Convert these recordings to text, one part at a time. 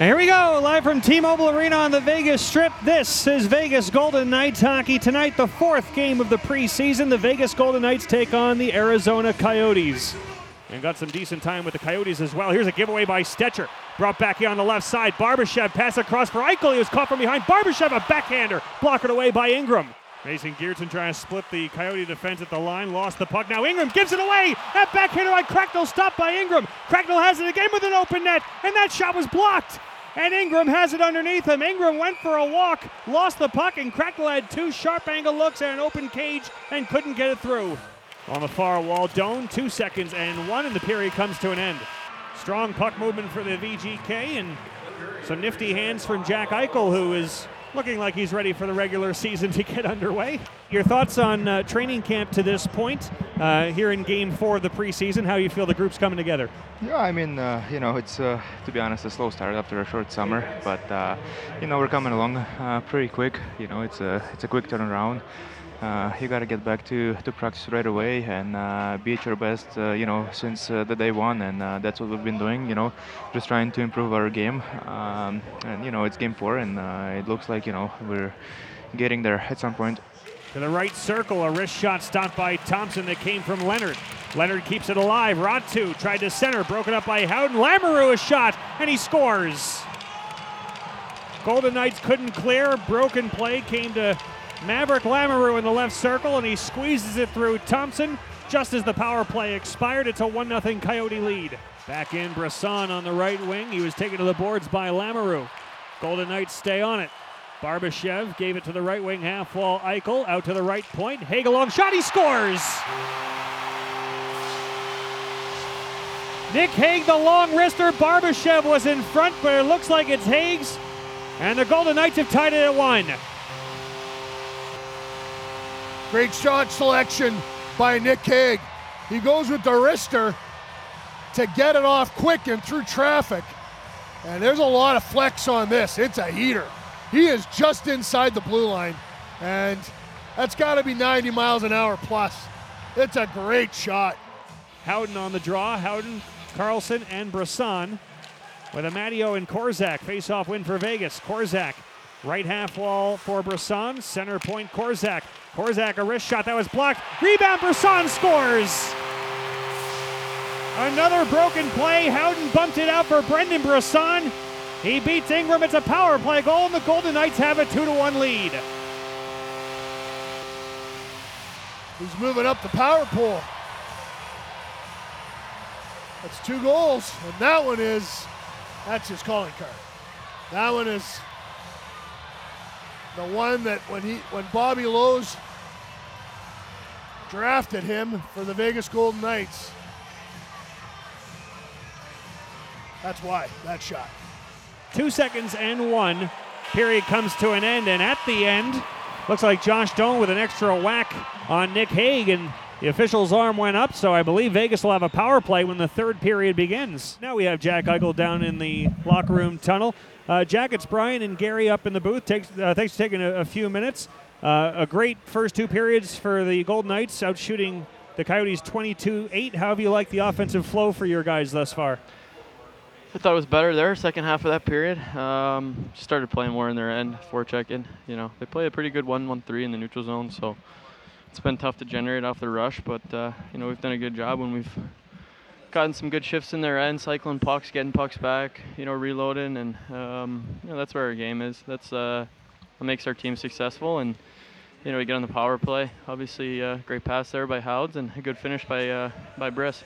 And here we go, live from T-Mobile Arena on the Vegas Strip. This is Vegas Golden Knights hockey tonight, the fourth game of the preseason. The Vegas Golden Knights take on the Arizona Coyotes. And got some decent time with the Coyotes as well. Here's a giveaway by Stecher. Brought back here on the left side. Barbashev pass across for Eichel. He was caught from behind. Barbashev, a backhander. Blocked it away by Ingram. Mason Geertsen trying to split the Coyote defense at the line. Lost the puck. Now Ingram gives it away. That backhander by Cracknell stopped by Ingram. Cracknell has it again with an open net. And that shot was blocked. And Ingram has it underneath him. Ingram went for a walk, lost the puck, and Cracknell had two sharp angle looks at an open cage and couldn't get it through. On the far wall, Doan, two seconds and one, and the period comes to an end. Strong puck movement for the VGK and some nifty hands from Jack Eichel, who is looking like he's ready for the regular season to get underway. Your thoughts on uh, training camp to this point uh, here in Game Four of the preseason? How you feel the group's coming together? Yeah, I mean, uh, you know, it's uh, to be honest a slow start after a short summer, but uh, you know we're coming along uh, pretty quick. You know, it's a it's a quick turnaround. Uh, you got to get back to, to practice right away and uh, be at your best, uh, you know, since uh, the day one, and uh, that's what we've been doing, you know, just trying to improve our game. Um, and you know, it's game four, and uh, it looks like you know we're getting there at some point. To the right circle, a wrist shot stopped by Thompson that came from Leonard. Leonard keeps it alive. Ratu tried to center, broken up by Howden. Lamoureux a shot, and he scores. Golden Knights couldn't clear. Broken play came to Maveric Lamoureux in the left circle, and he squeezes it through Thompson. Just as the power play expired, it's a 1 0 Coyote lead. Back in Brisson on the right wing. He was taken to the boards by Lamoureux. Golden Knights stay on it. Barbashev gave it to the right wing half wall. Eichel out to the right point. Hague a long shot. He scores. Nick Hague, the long wrister. Barbashev was in front, but it looks like it's Hague's. And the Golden Knights have tied it at one. Great shot selection by Nick Hague. He goes with the wrister to get it off quick and through traffic. And there's a lot of flex on this. It's a heater. He is just inside the blue line. And that's got to be 90 miles an hour plus. It's a great shot. Howden on the draw. Howden, Karlsson, and Brisson with Amadio and Korczak. Face off win for Vegas. Korczak, right half wall for Brisson. Center point, Korczak. Korczak, a wrist shot that was blocked. Rebound, Brisson scores. Another broken play. Howden bumped it out for Brendan Brisson. He beats Ingram. It's a power play goal, and the Golden Knights have a 2 to 1 lead. He's moving up the power pole. That's two goals. And that one is, that's his calling card. That one is the one that when he when Bobby Lowe's drafted him for the Vegas Golden Knights. That's why that shot. Two seconds and one. Period comes to an end, and at the end, looks like Josh Doan with an extra whack on Nick Hague, and the official's arm went up, so I believe Vegas will have a power play when the third period begins. Now we have Jack Eichel down in the locker room tunnel. Uh, Jack, it's Brian and Gary up in the booth. Takes, uh, thanks for taking a, a few minutes. Uh, a great first two periods for the Golden Knights, out shooting the Coyotes 22 8. How have you liked the offensive flow for your guys thus far? I thought it was better there, second half of that period. Um, started playing more in their end, forechecking. You know, they play a pretty good 1 1 3 in the neutral zone, so it's been tough to generate off the rush, but, uh, you know, we've done a good job when we've gotten some good shifts in their end, cycling pucks, getting pucks back, you know, reloading, and, um, you know, that's where our game is. That's uh, what makes our team successful, and, you know, we get on the power play. Obviously, uh, great pass there by Howds and a good finish by, uh, by Briss.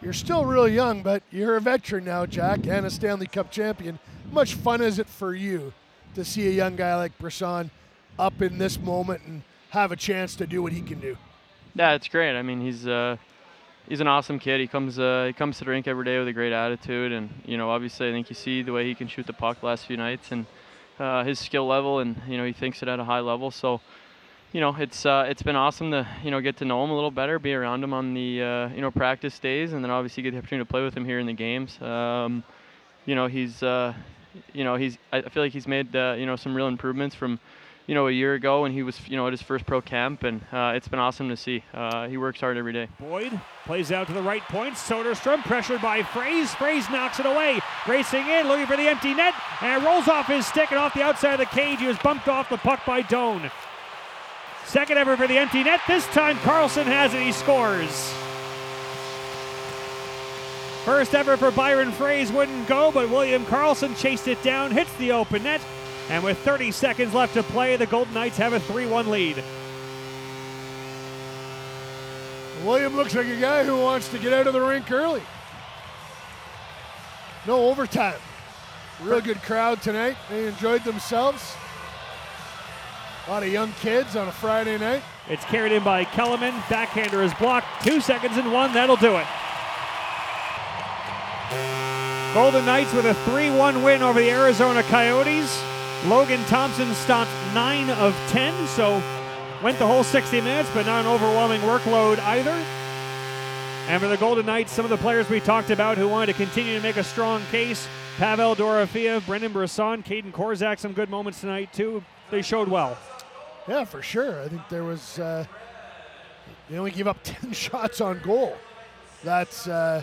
You're still real young, but you're a veteran now, Jack, and a Stanley Cup champion. How much fun is it for you to see a young guy like Brisson up in this moment and have a chance to do what he can do? Yeah, it's great. I mean, he's uh, he's an awesome kid. He comes uh, he comes to the rink every day with a great attitude, and you know, obviously, I think you see the way he can shoot the puck last few nights, and uh, his skill level, and you know, he thinks it at a high level. So, you know, it's uh, it's been awesome to you know get to know him a little better, be around him on the uh, you know practice days, and then obviously get the opportunity to play with him here in the games. Um, you know, he's uh, you know he's I feel like he's made uh, you know some real improvements from you know a year ago when he was you know at his first pro camp, and uh, it's been awesome to see. Uh, he works hard every day. Boyd plays out to the right point. Soderstrom pressured by Froese. Froese knocks it away. racing in, looking for the empty net, and rolls off his stick and off the outside of the cage. He was bumped off the puck by Doan. Second ever for the empty net. This time Karlsson has it. He scores. First ever for Byron Froese wouldn't go, but William Karlsson chased it down, hits the open net, and with 30 seconds left to play, the Golden Knights have a 3 1 lead. William looks like a guy who wants to get out of the rink early. No overtime. Real good crowd tonight. They enjoyed themselves. A lot of young kids on a Friday night. It's carried in by Kellerman. Backhander is blocked. Two seconds and one. That'll do it. Golden Knights with a 3 1 win over the Arizona Coyotes. Logan Thompson stopped 9 of 10, so went the whole 60 minutes, but not an overwhelming workload either. And for the Golden Knights, some of the players we talked about who wanted to continue to make a strong case Pavel Dorofeyev, Brendan Brisson, Kaedan Korczak, some good moments tonight, too. They showed well. Yeah, for sure. I think there was. Uh, they only gave up 10 shots on goal. That's. Uh,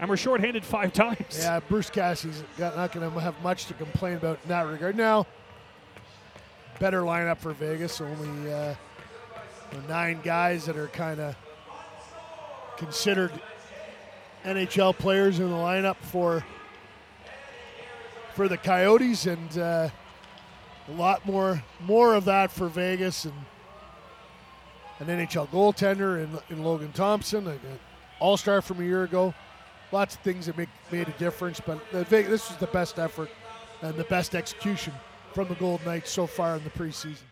and we're shorthanded five times. Yeah, Bruce Cassidy's got, not going to have much to complain about in that regard. Now, better lineup for Vegas. Only uh, nine guys that are kind of considered NHL players in the lineup for for the Coyotes, and uh, a lot more more of that for Vegas and an NHL goaltender in, in Logan Thompson, an All Star from a year ago lots of things that make, made a difference, but this was the best effort and the best execution from the Golden Knights so far in the preseason.